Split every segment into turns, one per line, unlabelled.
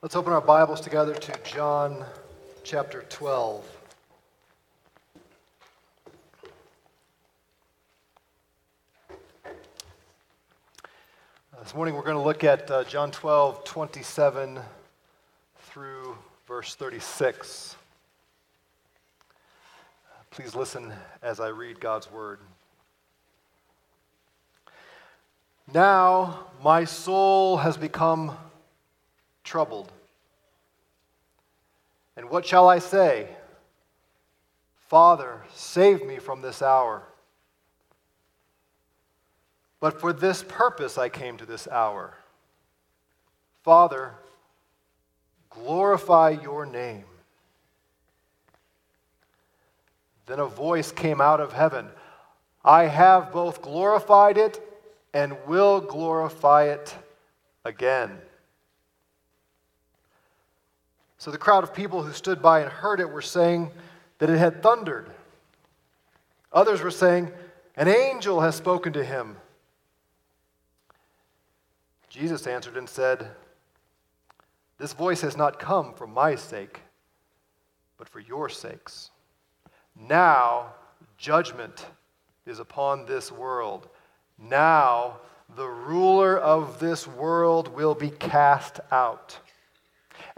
Let's open our Bibles together to John chapter 12. This morning we're going to look at uh, John 12, 27 through verse 36. Please listen as I read God's word. Now my soul has become troubled. And what shall I say? Father, save me from this hour. But for this purpose I came to this hour. Father, glorify your name. Then a voice came out of heaven I have both glorified it and will glorify it again. So the crowd of people who stood by and heard it were saying that it had thundered. Others were saying, An angel has spoken to him. Jesus answered and said, This voice has not come for my sake, but for your sakes. Now judgment is upon this world. Now the ruler of this world will be cast out.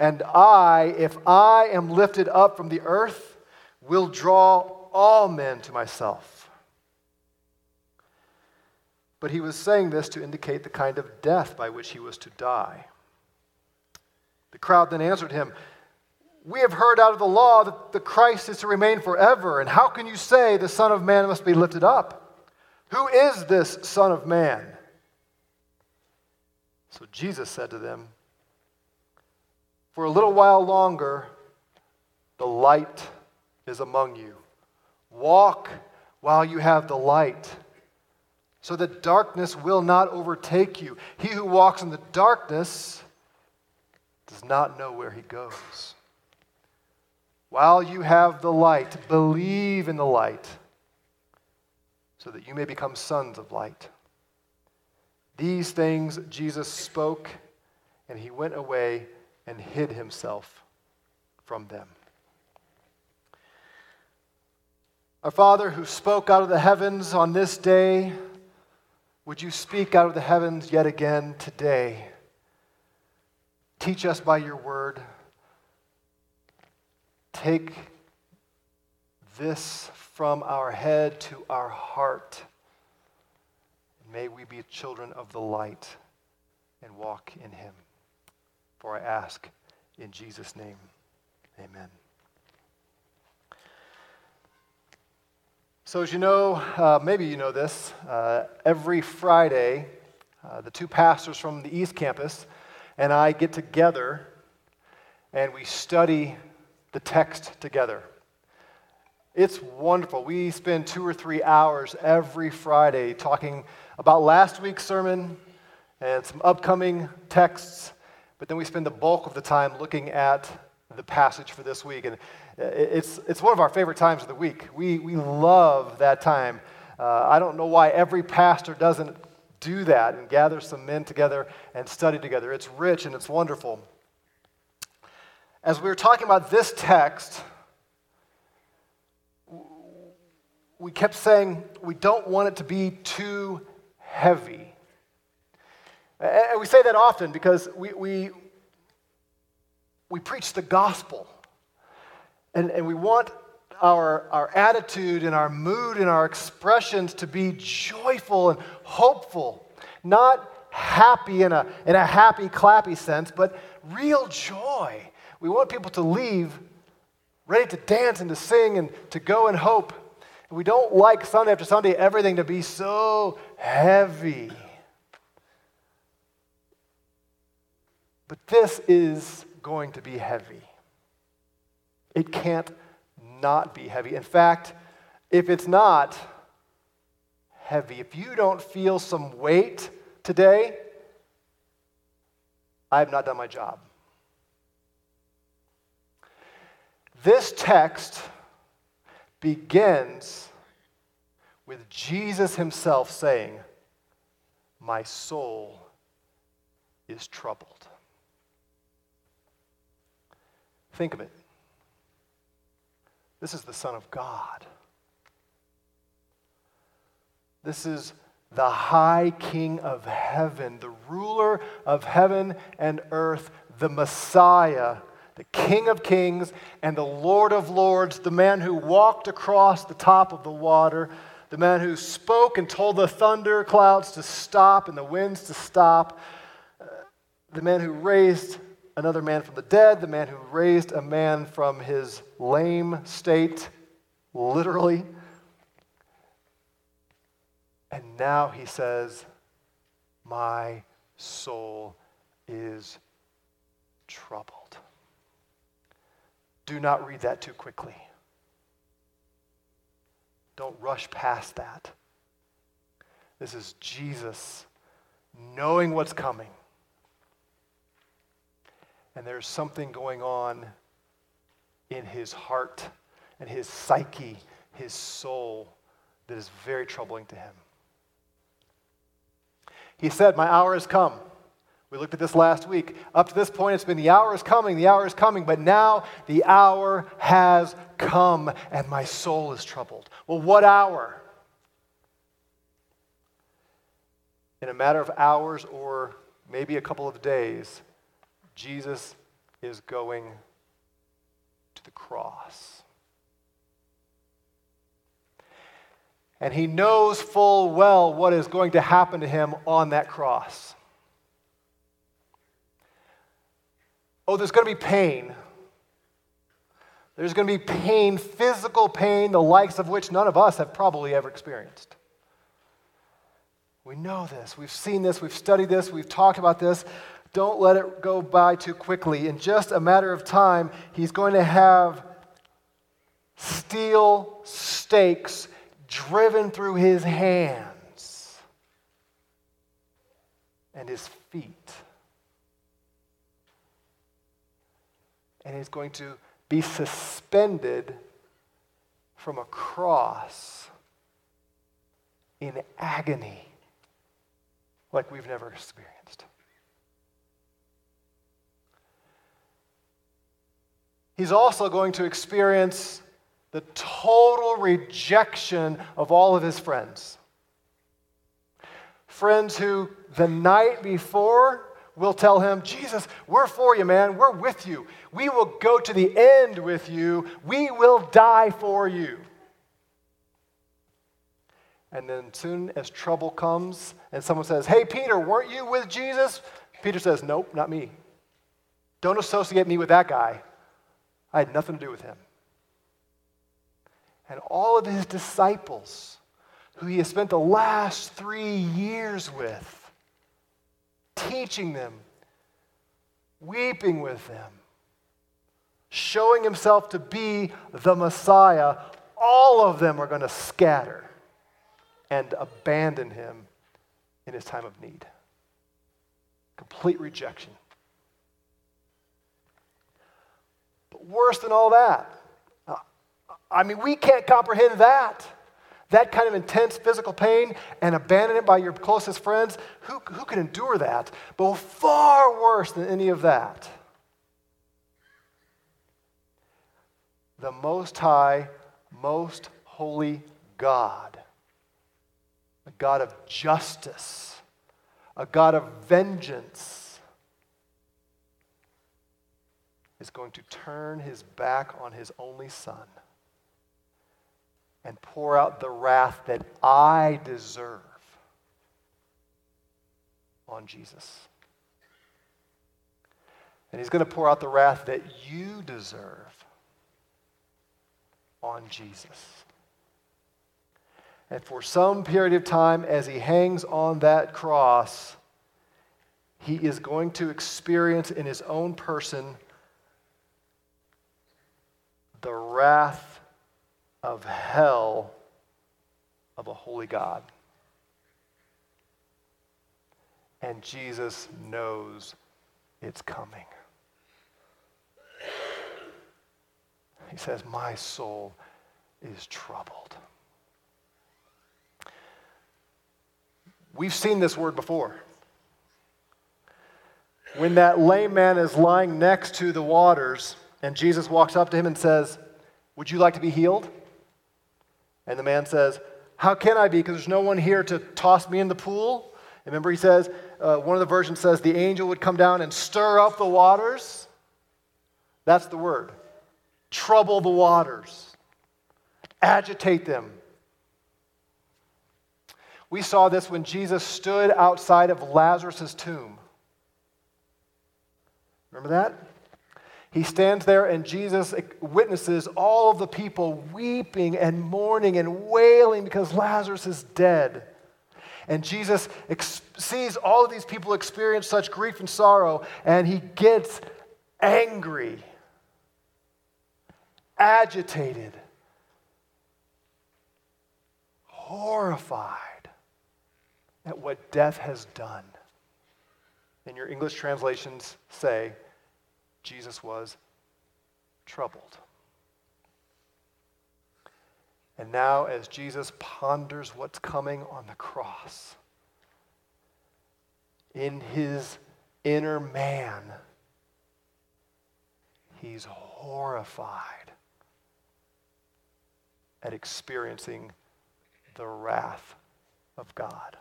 And I, if I am lifted up from the earth, will draw all men to myself. But he was saying this to indicate the kind of death by which he was to die. The crowd then answered him, We have heard out of the law that the Christ is to remain forever, and how can you say the Son of Man must be lifted up? Who is this Son of Man? So Jesus said to them, for a little while longer, the light is among you. Walk while you have the light, so that darkness will not overtake you. He who walks in the darkness does not know where he goes. While you have the light, believe in the light, so that you may become sons of light. These things Jesus spoke, and he went away and hid himself from them. Our Father, who spoke out of the heavens on this day, would you speak out of the heavens yet again today? Teach us by your word. Take this from our head to our heart. May we be children of the light and walk in him. For I ask in Jesus' name, amen. So, as you know, uh, maybe you know this, uh, every Friday, uh, the two pastors from the East Campus and I get together and we study the text together. It's wonderful. We spend two or three hours every Friday talking about last week's sermon and some upcoming texts but then we spend the bulk of the time looking at the passage for this week. And it's, it's one of our favorite times of the week. We, we love that time. Uh, I don't know why every pastor doesn't do that and gather some men together and study together. It's rich and it's wonderful. As we were talking about this text, we kept saying we don't want it to be too heavy. And we say that often because we, we, we preach the gospel. And, and we want our, our attitude and our mood and our expressions to be joyful and hopeful, not happy in a, in a happy, clappy sense, but real joy. We want people to leave ready to dance and to sing and to go in hope. And we don't like Sunday after Sunday everything to be so heavy. But this is going to be heavy. It can't not be heavy. In fact, if it's not heavy, if you don't feel some weight today, I have not done my job. This text begins with Jesus himself saying, My soul is troubled. Think of it. This is the Son of God. This is the high King of heaven, the ruler of heaven and earth, the Messiah, the King of kings and the Lord of lords, the man who walked across the top of the water, the man who spoke and told the thunder clouds to stop and the winds to stop, uh, the man who raised another man from the dead, the man who raised a man from his lame state, literally. And now he says, My soul is troubled. Do not read that too quickly. Don't rush past that. This is Jesus knowing what's coming. And there's something going on in his heart and his psyche, his soul, that is very troubling to him. He said, My hour has come. We looked at this last week. Up to this point, it's been the hour is coming, the hour is coming, but now the hour has come, and my soul is troubled. Well, what hour? In a matter of hours or maybe a couple of days, Jesus is going to the cross. And he knows full well what is going to happen to him on that cross. Oh, there's going to be pain. There's going to be pain, physical pain, the likes of which none of us have probably ever experienced. We know this. We've seen this. We've studied this. We've talked about this. Don't let it go by too quickly. In just a matter of time, he's going to have steel stakes driven through his hands and his feet. and he's going to be suspended from a cross in agony like we've never experienced. He's also going to experience the total rejection of all of his friends. Friends who the night before will tell him, Jesus, we're for you, man. We're with you. We will go to the end with you. We will die for you. And then, soon as trouble comes and someone says, Hey, Peter, weren't you with Jesus? Peter says, Nope, not me. Don't associate me with that guy. I had nothing to do with him. And all of his disciples, who he has spent the last three years with, teaching them, weeping with them, showing himself to be the Messiah, all of them are going to scatter and abandon him in his time of need. Complete rejection. But worse than all that, uh, I mean, we can't comprehend that. That kind of intense physical pain and abandonment by your closest friends, who, who can endure that? But far worse than any of that, the Most High, Most Holy God, a God of justice, a God of vengeance, is going to turn his back on his only Son and pour out the wrath that I deserve on Jesus. And he's going to pour out the wrath that you deserve on Jesus. And for some period of time, as he hangs on that cross, he is going to experience in his own person the wrath of hell of a holy God. And Jesus knows it's coming. He says, My soul is troubled. We've seen this word before. When that lame man is lying next to the waters, And Jesus walks up to him and says, Would you like to be healed? And the man says, How can I be? Because there's no one here to toss me in the pool. Remember, he says, uh, one of the versions says, the angel would come down and stir up the waters. That's the word. Trouble the waters, agitate them. We saw this when Jesus stood outside of Lazarus' tomb. Remember that? He stands there, and Jesus witnesses all of the people weeping and mourning and wailing because Lazarus is dead. And Jesus ex- sees all of these people experience such grief and sorrow, and he gets angry, agitated, horrified at what death has done. And your English translations say, Jesus was troubled. And now, as Jesus ponders what's coming on the cross, in his inner man, he's horrified at experiencing the wrath of God.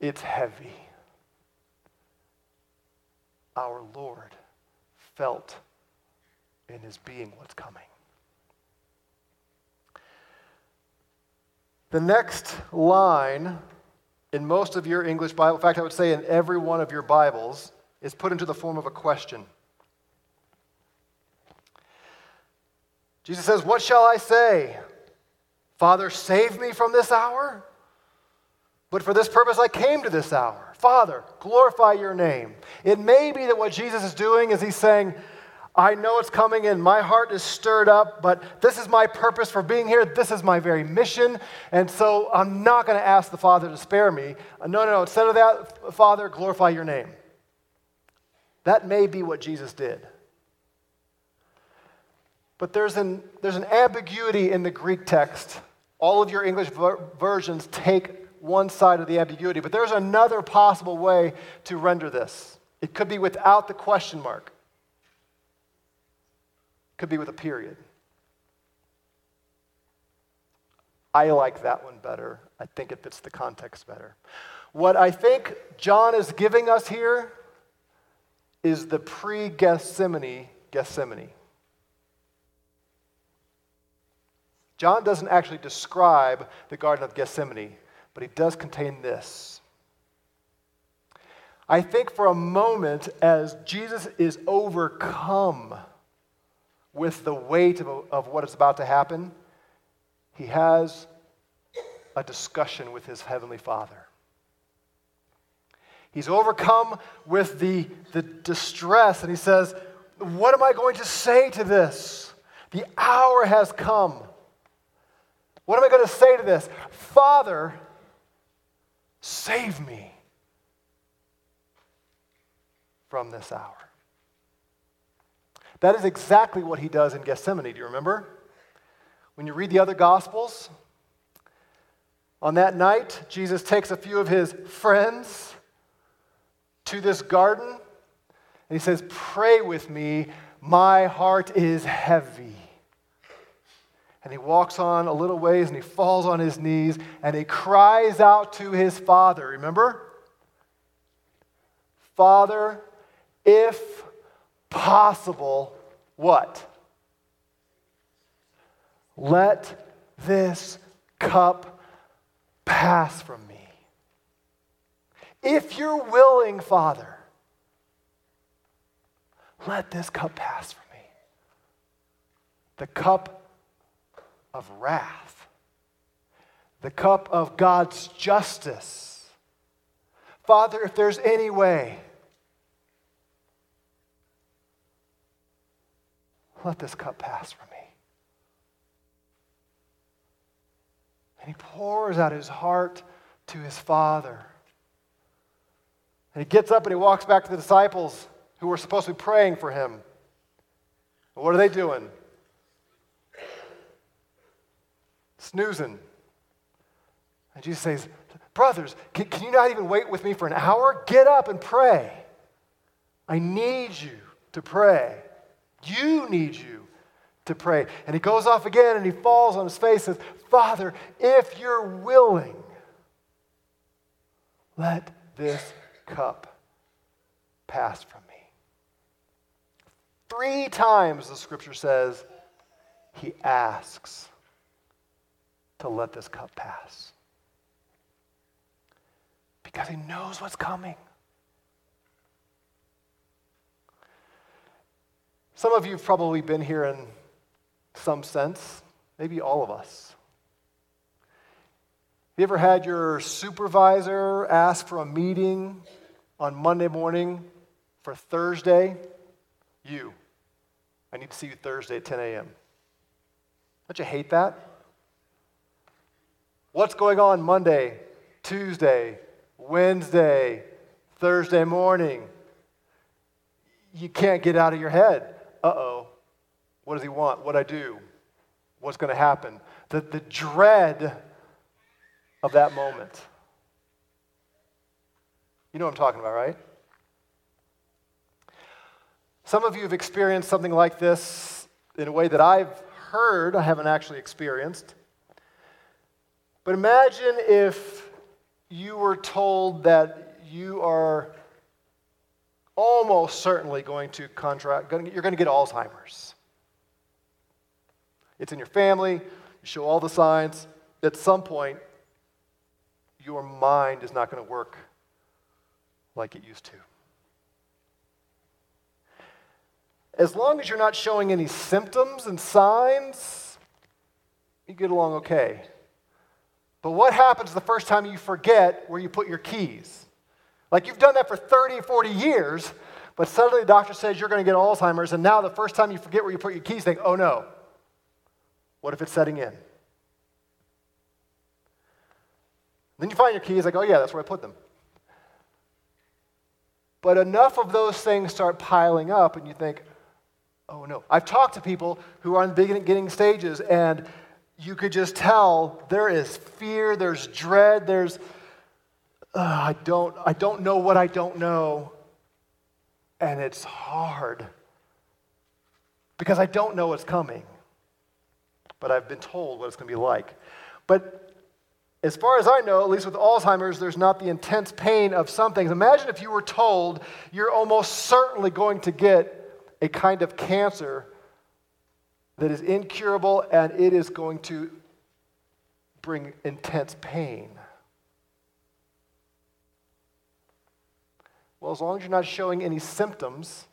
It's heavy. Our Lord felt in his being what's coming. The next line in most of your English Bible, in fact, I would say in every one of your Bibles, is put into the form of a question. Jesus says, What shall I say? Father, save me from this hour? But for this purpose I came to this hour. Father, glorify your name. It may be that what Jesus is doing is he's saying, I know it's coming and my heart is stirred up, but this is my purpose for being here. This is my very mission. And so I'm not going to ask the Father to spare me. Uh, no, no, no. Instead of that, Father, glorify your name. That may be what Jesus did. But there's an, there's an ambiguity in the Greek text. All of your English ver- versions take one side of the ambiguity, but there's another possible way to render this. It could be without the question mark. it Could be with a period. I like that one better. I think it fits the context better. What I think John is giving us here is the pre Gethsemane Gethsemane. John doesn't actually describe the Garden of Gethsemane, but he does contain this. I think for a moment, as Jesus is overcome with the weight of, of what is about to happen, he has a discussion with his heavenly Father. He's overcome with the, the distress, and he says, What am I going to say to this? The hour has come. What am I going to say to this? Father, save me from this hour. That is exactly what he does in Gethsemane. Do you remember? When you read the other Gospels, on that night, Jesus takes a few of his friends to this garden and he says, Pray with me, my heart is heavy. And he walks on a little ways and he falls on his knees and he cries out to his father. Remember? Father, if possible, what? Let this cup pass from me. If you're willing, Father, let this cup pass from me. The cup of wrath, the cup of God's justice. Father, if there's any way, let this cup pass from me. And he pours out his heart to his father. And he gets up and he walks back to the disciples who were supposed to be praying for him. what are they doing? Snoozing. And Jesus says, Brothers, can, can you not even wait with me for an hour? Get up and pray. I need you to pray. You need you to pray. And he goes off again and he falls on his face and says, Father, if you're willing, let this cup pass from me. Three times the scripture says he asks to let this cup pass because he knows what's coming. Some of you have probably been here in some sense, maybe all of us. Have you ever had your supervisor ask for a meeting on Monday morning for Thursday? You. I need to see you Thursday at 10 a.m. Don't you hate that? What's going on Monday, Tuesday, Wednesday, Thursday morning? You can't get out of your head. Uh oh. What does he want? What I do? What's going to happen? The, the dread of that moment. You know what I'm talking about, right? Some of you have experienced something like this in a way that I've heard, I haven't actually experienced. But imagine if you were told that you are almost certainly going to contract, you're going to get Alzheimer's. It's in your family, you show all the signs. At some point, your mind is not going to work like it used to. As long as you're not showing any symptoms and signs, you get along okay. But what happens the first time you forget where you put your keys? Like you've done that for 30, 40 years, but suddenly the doctor says you're going to get Alzheimer's, and now the first time you forget where you put your keys, think, oh no, what if it's setting in? Then you find your keys, like, oh yeah, that's where I put them. But enough of those things start piling up, and you think, oh no. I've talked to people who are in the beginning stages, and you could just tell there is fear, there's dread, there's, uh, I, don't, I don't know what I don't know. And it's hard because I don't know what's coming, but I've been told what it's going to be like. But as far as I know, at least with Alzheimer's, there's not the intense pain of some things. Imagine if you were told you're almost certainly going to get a kind of cancer that is incurable and it is going to bring intense pain. Well, as long as you're not showing any symptoms,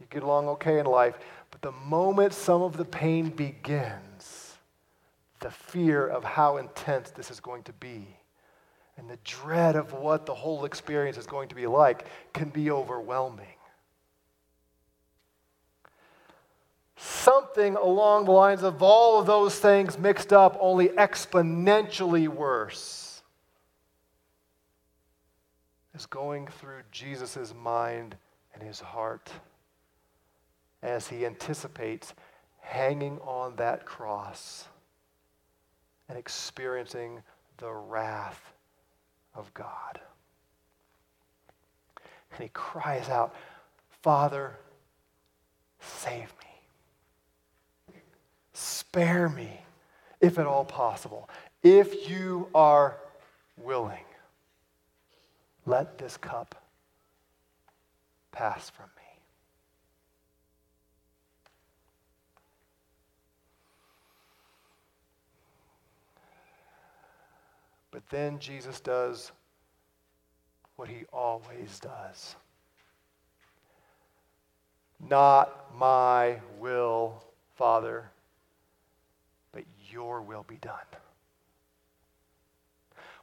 you get along okay in life. But the moment some of the pain begins, the fear of how intense this is going to be and the dread of what the whole experience is going to be like can be overwhelming. Something along the lines of all of those things mixed up, only exponentially worse, is going through Jesus' mind and his heart as he anticipates hanging on that cross and experiencing the wrath of God. And he cries out, Father, save me. Spare me, if at all possible. If you are willing, let this cup pass from me. But then Jesus does what he always does. Not my will, Father, your will be done.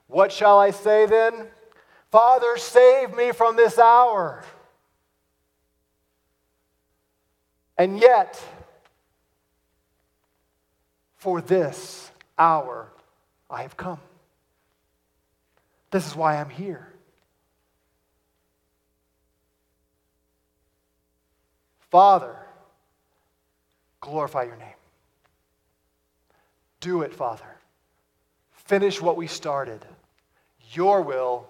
What shall I say then? Father, save me from this hour. And yet, for this hour I have come. This is why I'm here. Father, glorify your name. Do it, Father. Finish what we started. Your will,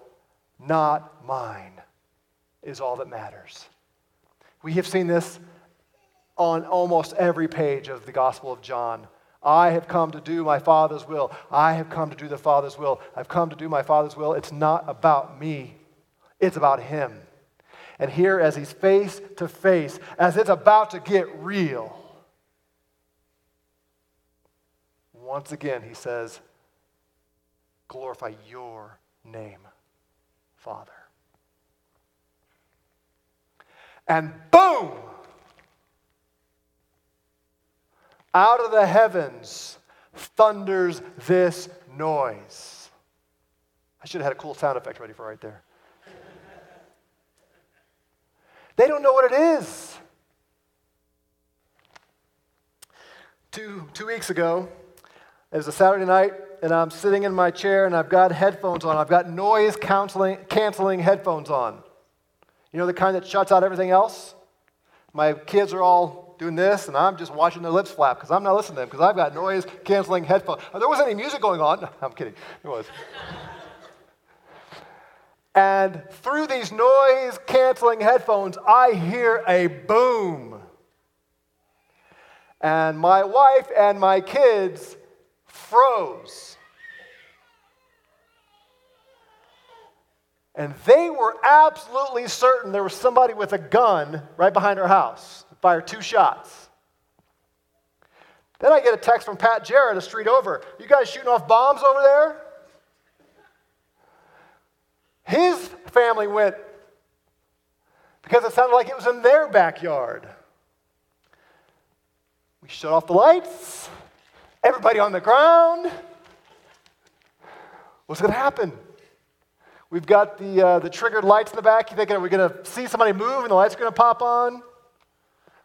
not mine, is all that matters. We have seen this on almost every page of the Gospel of John. I have come to do my Father's will. I have come to do the Father's will. I've come to do my Father's will. It's not about me, it's about Him. And here, as He's face to face, as it's about to get real, once again, He says, Glorify your name, Father. And boom! Out of the heavens thunders this noise. I should have had a cool sound effect ready for right there. They don't know what it is. Two, two weeks ago, it was a Saturday night, and I'm sitting in my chair and I've got headphones on. I've got noise canceling, canceling headphones on. You know the kind that shuts out everything else? My kids are all doing this, and I'm just watching their lips flap because I'm not listening to them because I've got noise canceling headphones. There wasn't any music going on. No, I'm kidding. It was. and through these noise canceling headphones, I hear a boom. And my wife and my kids froze. And they were absolutely certain there was somebody with a gun right behind our house. Fire two shots. Then I get a text from Pat Jarrett, a street over. You guys shooting off bombs over there? His family went because it sounded like it was in their backyard. We shut off the lights, everybody on the ground. What's going to happen? We've got the, uh, the triggered lights in the back. You thinking, are we going to see somebody move and the lights are going to pop on?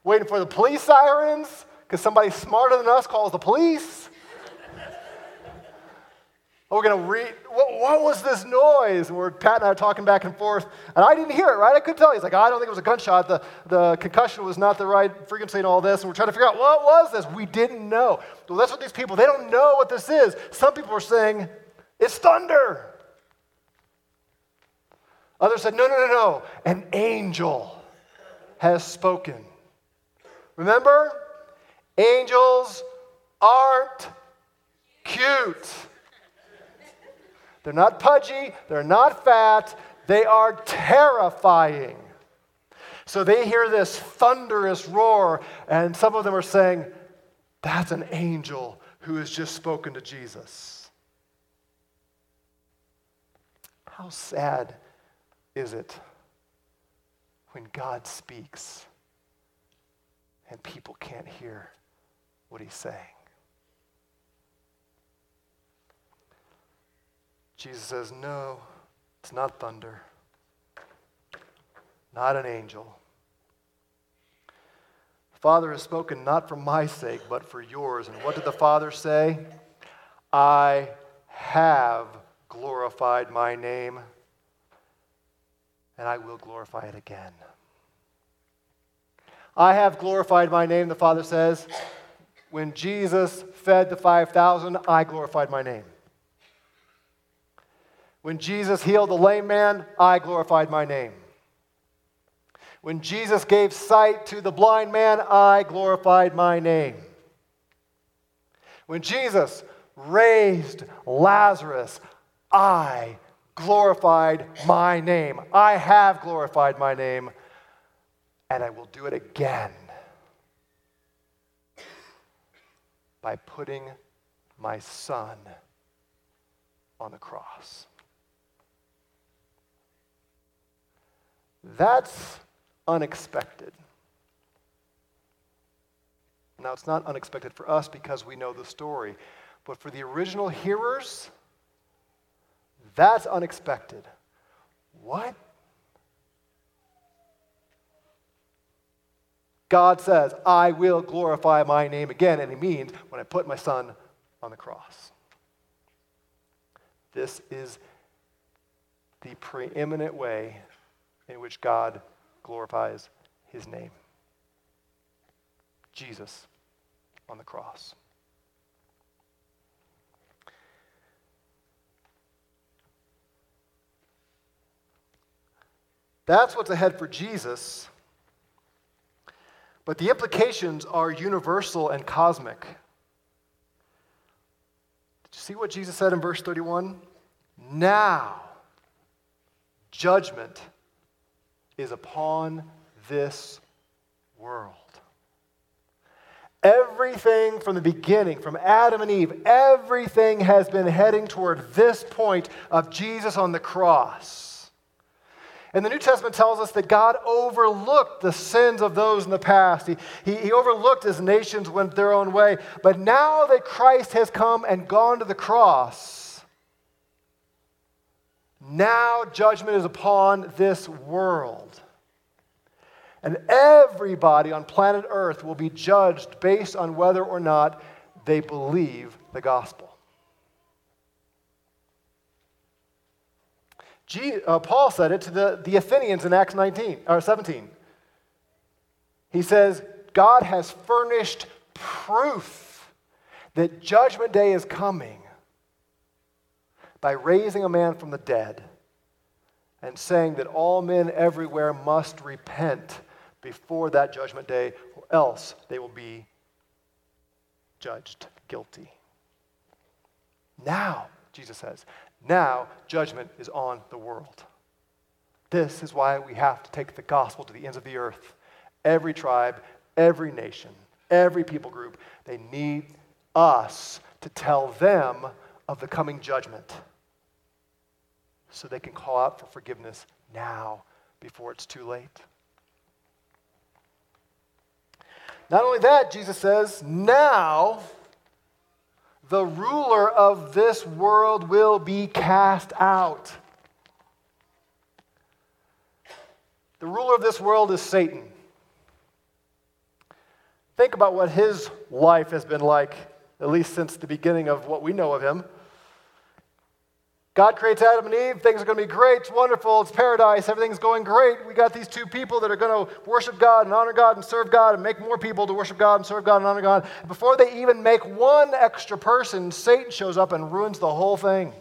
Waiting for the police sirens because somebody smarter than us calls the police. We're going to read, what, was this noise? And we're, Pat and I are talking back and forth. And I didn't hear it, right? I couldn't tell. He's like, ah, I don't think it was a gunshot. The, the concussion was not the right frequency and all this. And we're trying to figure out what was this? We didn't know. Well, that's what these people, they don't know what this is. Some people are saying, it's thunder. Others said, no, no, no, no. An angel has spoken. Remember? Angels aren't cute. They're not pudgy, they're not fat, they are terrifying. So they hear this thunderous roar, and some of them are saying, That's an angel who has just spoken to Jesus. How sad is it when God speaks and people can't hear what he's saying? Jesus says, No, it's not thunder, not an angel. Father has spoken not for my sake, but for yours. And what did the Father say? I have glorified my name and I will glorify it again. I have glorified my name, the Father says. When Jesus fed the 5,000, I glorified my name. When Jesus healed the lame man, I glorified my name. When Jesus gave sight to the blind man, I glorified my name. When Jesus raised Lazarus, I glorified my name. I have glorified my name, and I will do it again by putting my son on the cross. That's unexpected. Now, it's not unexpected for us because we know the story, but for the original hearers, that's unexpected. What? God says, I will glorify my name again, and he means when I put my son on the cross. This is the preeminent way in which God glorifies his name. Jesus on the cross. That's what's ahead for Jesus. but the implications are universal and cosmic. Did you see what Jesus said in verse 31? Now, judgment is upon this world. Everything from the beginning, from Adam and Eve, everything has been heading toward this point of Jesus on the cross. And the New Testament tells us that God overlooked the sins of those in the past. He, he, he, overlooked as nations went their own way. But now that Christ has come and gone to the cross, now judgment is upon this world. And everybody on planet Earth will be judged based on whether or not they believe the gospel. Uh, Paul said it to the, the Athenians in Acts 19 or 17. He says, God has furnished proof that judgment day is coming by raising a man from the dead and saying that all men everywhere must repent before that judgment day, or else they will be judged guilty. Now, Jesus says, now judgment is on the world. This is why we have to take the gospel to the ends of the earth. Every tribe, every nation, every people group, they need us to tell them of the coming judgment so they can call out for forgiveness now before it's too late. Not only that, Jesus says, now the ruler of this world will be cast out. The ruler of this world is Satan. Think about what his life has been like, at least since the beginning of what we know of him. God creates Adam and Eve. Things are going to be great. It's wonderful. It's paradise. Everything's going great. We got these two people that are going to worship God and honor God and serve God and make more people to worship God and serve God and honor God. Before they even make one extra person, Satan shows up and ruins the whole thing.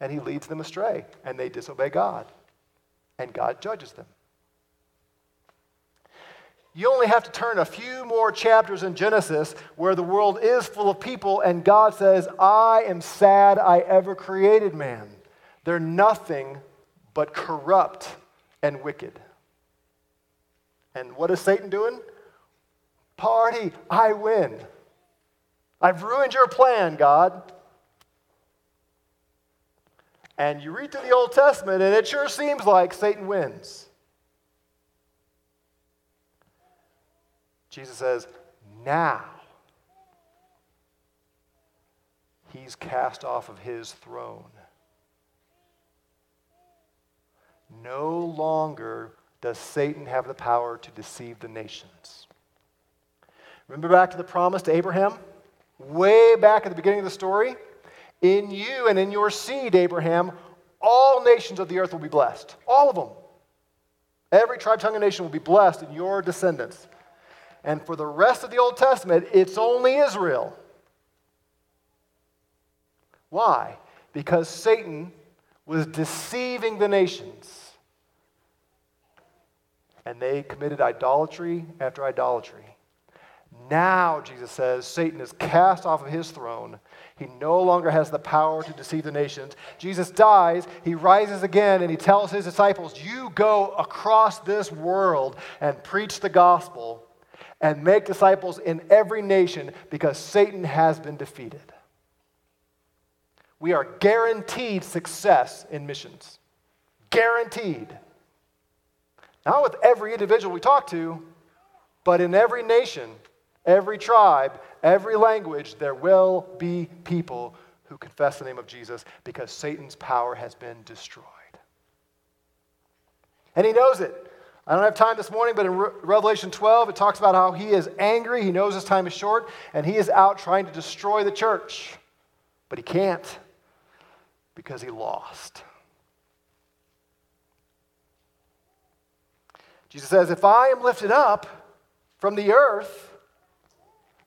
And he leads them astray, and they disobey God. And God judges them. You only have to turn a few more chapters in Genesis where the world is full of people, and God says, I am sad I ever created man. They're nothing but corrupt and wicked. And what is Satan doing? Party, I win. I've ruined your plan, God. And you read through the Old Testament, and it sure seems like Satan wins. Jesus says, now he's cast off of his throne. No longer does Satan have the power to deceive the nations. Remember back to the promise to Abraham? Way back at the beginning of the story? In you and in your seed, Abraham, all nations of the earth will be blessed. All of them. Every tribe, tongue, and nation will be blessed in your descendants. And for the rest of the Old Testament, it's only Israel. Why? Because Satan was deceiving the nations. And they committed idolatry after idolatry. Now, Jesus says, Satan is cast off of his throne. He no longer has the power to deceive the nations. Jesus dies, he rises again, and he tells his disciples, You go across this world and preach the gospel and make disciples in every nation because Satan has been defeated. We are guaranteed success in missions. Guaranteed. Not with every individual we talk to, but in every nation, every tribe, every language, there will be people who confess the name of Jesus because Satan's power has been destroyed. And he knows it. I don't have time this morning, but in Re- Revelation 12, it talks about how he is angry. He knows his time is short, and he is out trying to destroy the church. But he can't because he lost. Jesus says, If I am lifted up from the earth,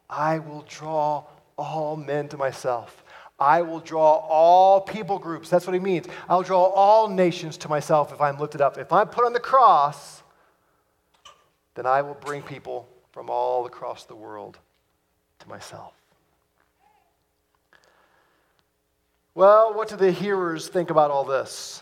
I will draw all men to myself. I will draw all people groups. That's what he means. I'll draw all nations to myself if I'm lifted up. If I'm put on the cross, then I will bring people from all across the world to myself. Well, what do the hearers think about all this?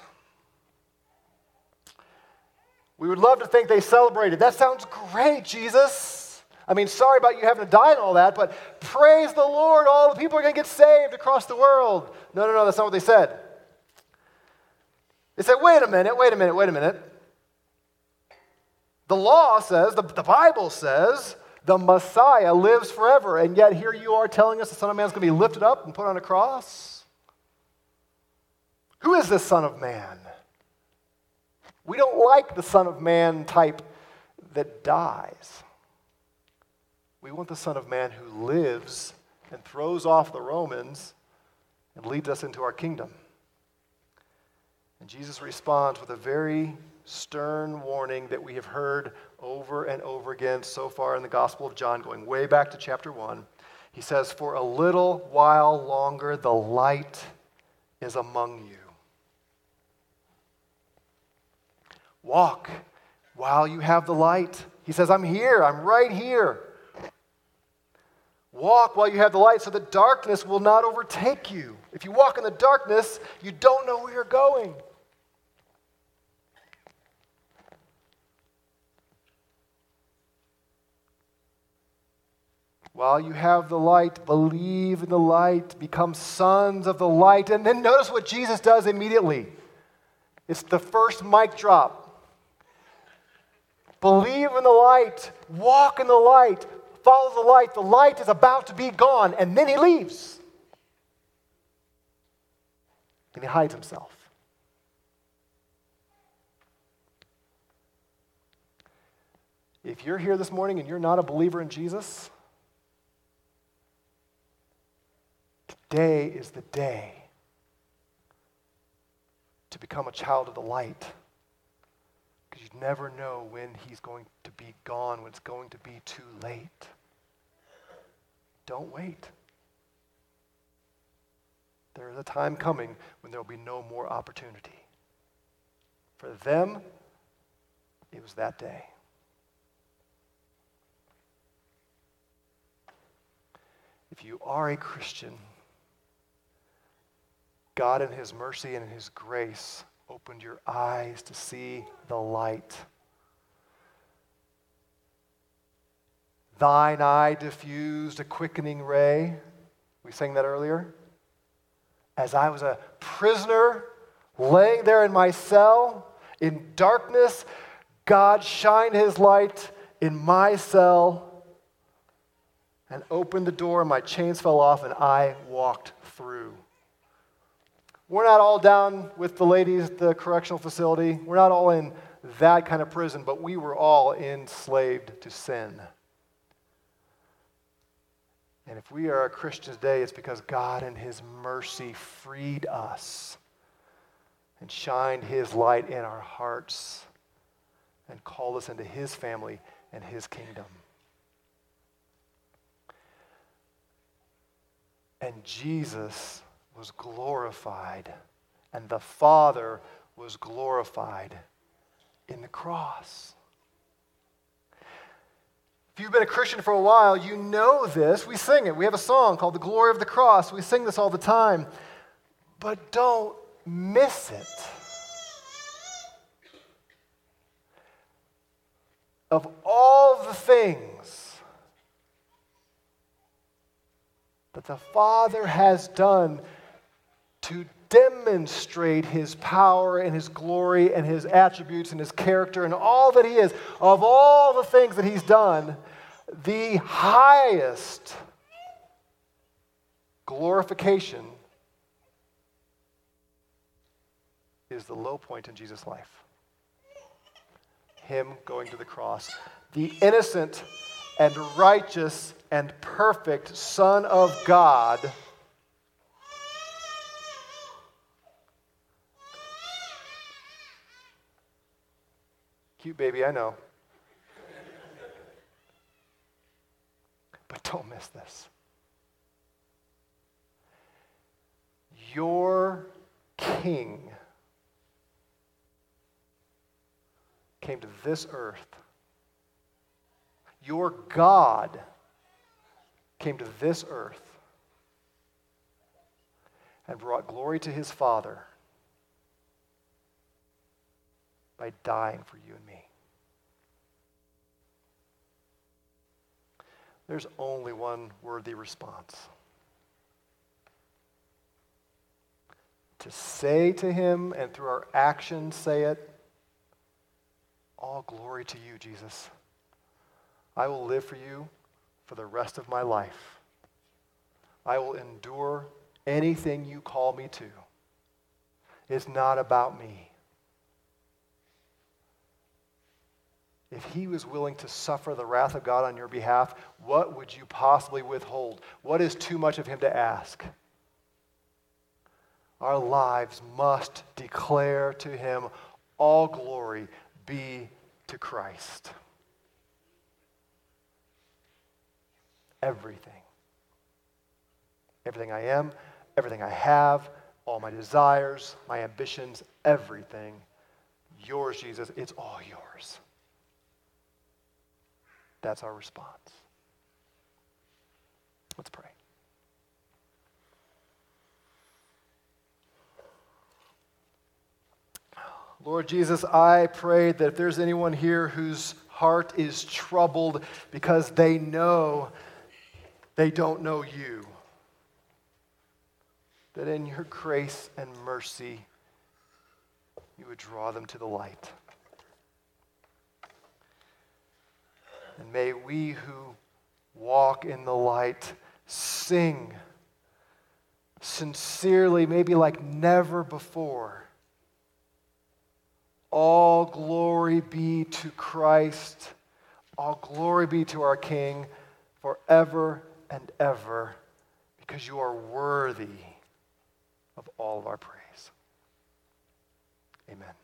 We would love to think they celebrated. That sounds great, Jesus. I mean, sorry about you having to die and all that, but praise the Lord, all the people are going to get saved across the world. No, no, no, that's not what they said. They said, wait a minute, wait a minute, wait a minute. The law says, the, the Bible says, the Messiah lives forever, and yet here you are telling us the Son of Man is going to be lifted up and put on a cross? Who is this Son of Man? We don't like the Son of Man type that dies. We want the Son of Man who lives and throws off the Romans and leads us into our kingdom. And Jesus responds with a very stern warning that we have heard over and over again so far in the Gospel of John, going way back to chapter 1. He says, For a little while longer the light is among you. Walk while you have the light. He says, I'm here, I'm right here. Walk while you have the light so that darkness will not overtake you. If you walk in the darkness, you don't know where you're going. While you have the light, believe in the light, become sons of the light. And then notice what Jesus does immediately. It's the first mic drop. Believe in the light, walk in the light, follow the light. The light is about to be gone, and then he leaves. And he hides himself. If you're here this morning and you're not a believer in Jesus, today is the day to become a child of the light because you never know when he's going to be gone, when it's going to be too late. Don't wait. There is a time coming when there will be no more opportunity. For them, it was that day. If you are a Christian, God in His mercy and in His grace opened your eyes to see the light. Thine eye diffused a quickening ray. We sang that earlier. As I was a prisoner laying there in my cell in darkness, God shined his light in my cell and opened the door, and my chains fell off, and I walked through. We're not all down with the ladies at the correctional facility. We're not all in that kind of prison, but we were all enslaved to sin. And if we are a Christian today, it's because God in His mercy freed us and shined His light in our hearts and called us into His family and His kingdom. And Jesus was glorified, and the Father was glorified in the cross. If you've been a Christian for a while, you know this. We sing it. We have a song called The Glory of the Cross. We sing this all the time. But don't miss it. Of all the things that the Father has done to demonstrate his power and his glory and his attributes and his character and all that he is. Of all the things that he's done, the highest glorification is the low point in Jesus' life. Him going to the cross. The innocent and righteous and perfect Son of God Cute baby, I know. but don't miss this. Your King came to this earth. Your God came to this earth and brought glory to his Father by dying for you and me. There's only one worthy response. To say to him and through our actions say it, all glory to you, Jesus. I will live for you for the rest of my life. I will endure anything you call me to. It's not about me. If he was willing to suffer the wrath of God on your behalf, what would you possibly withhold? What is too much of him to ask? Our lives must declare to him all glory be to Christ. Everything. Everything I am, everything I have, all my desires, my ambitions, everything. Yours, Jesus. It's all yours. That's our response. Let's pray. Lord Jesus, I pray that if there's anyone here whose heart is troubled because they know they don't know you, that in your grace and mercy, you would draw them to the light. And may we who walk in the light sing sincerely, maybe like never before. All glory be to Christ. All glory be to our King forever and ever, because you are worthy of all of our praise. Amen.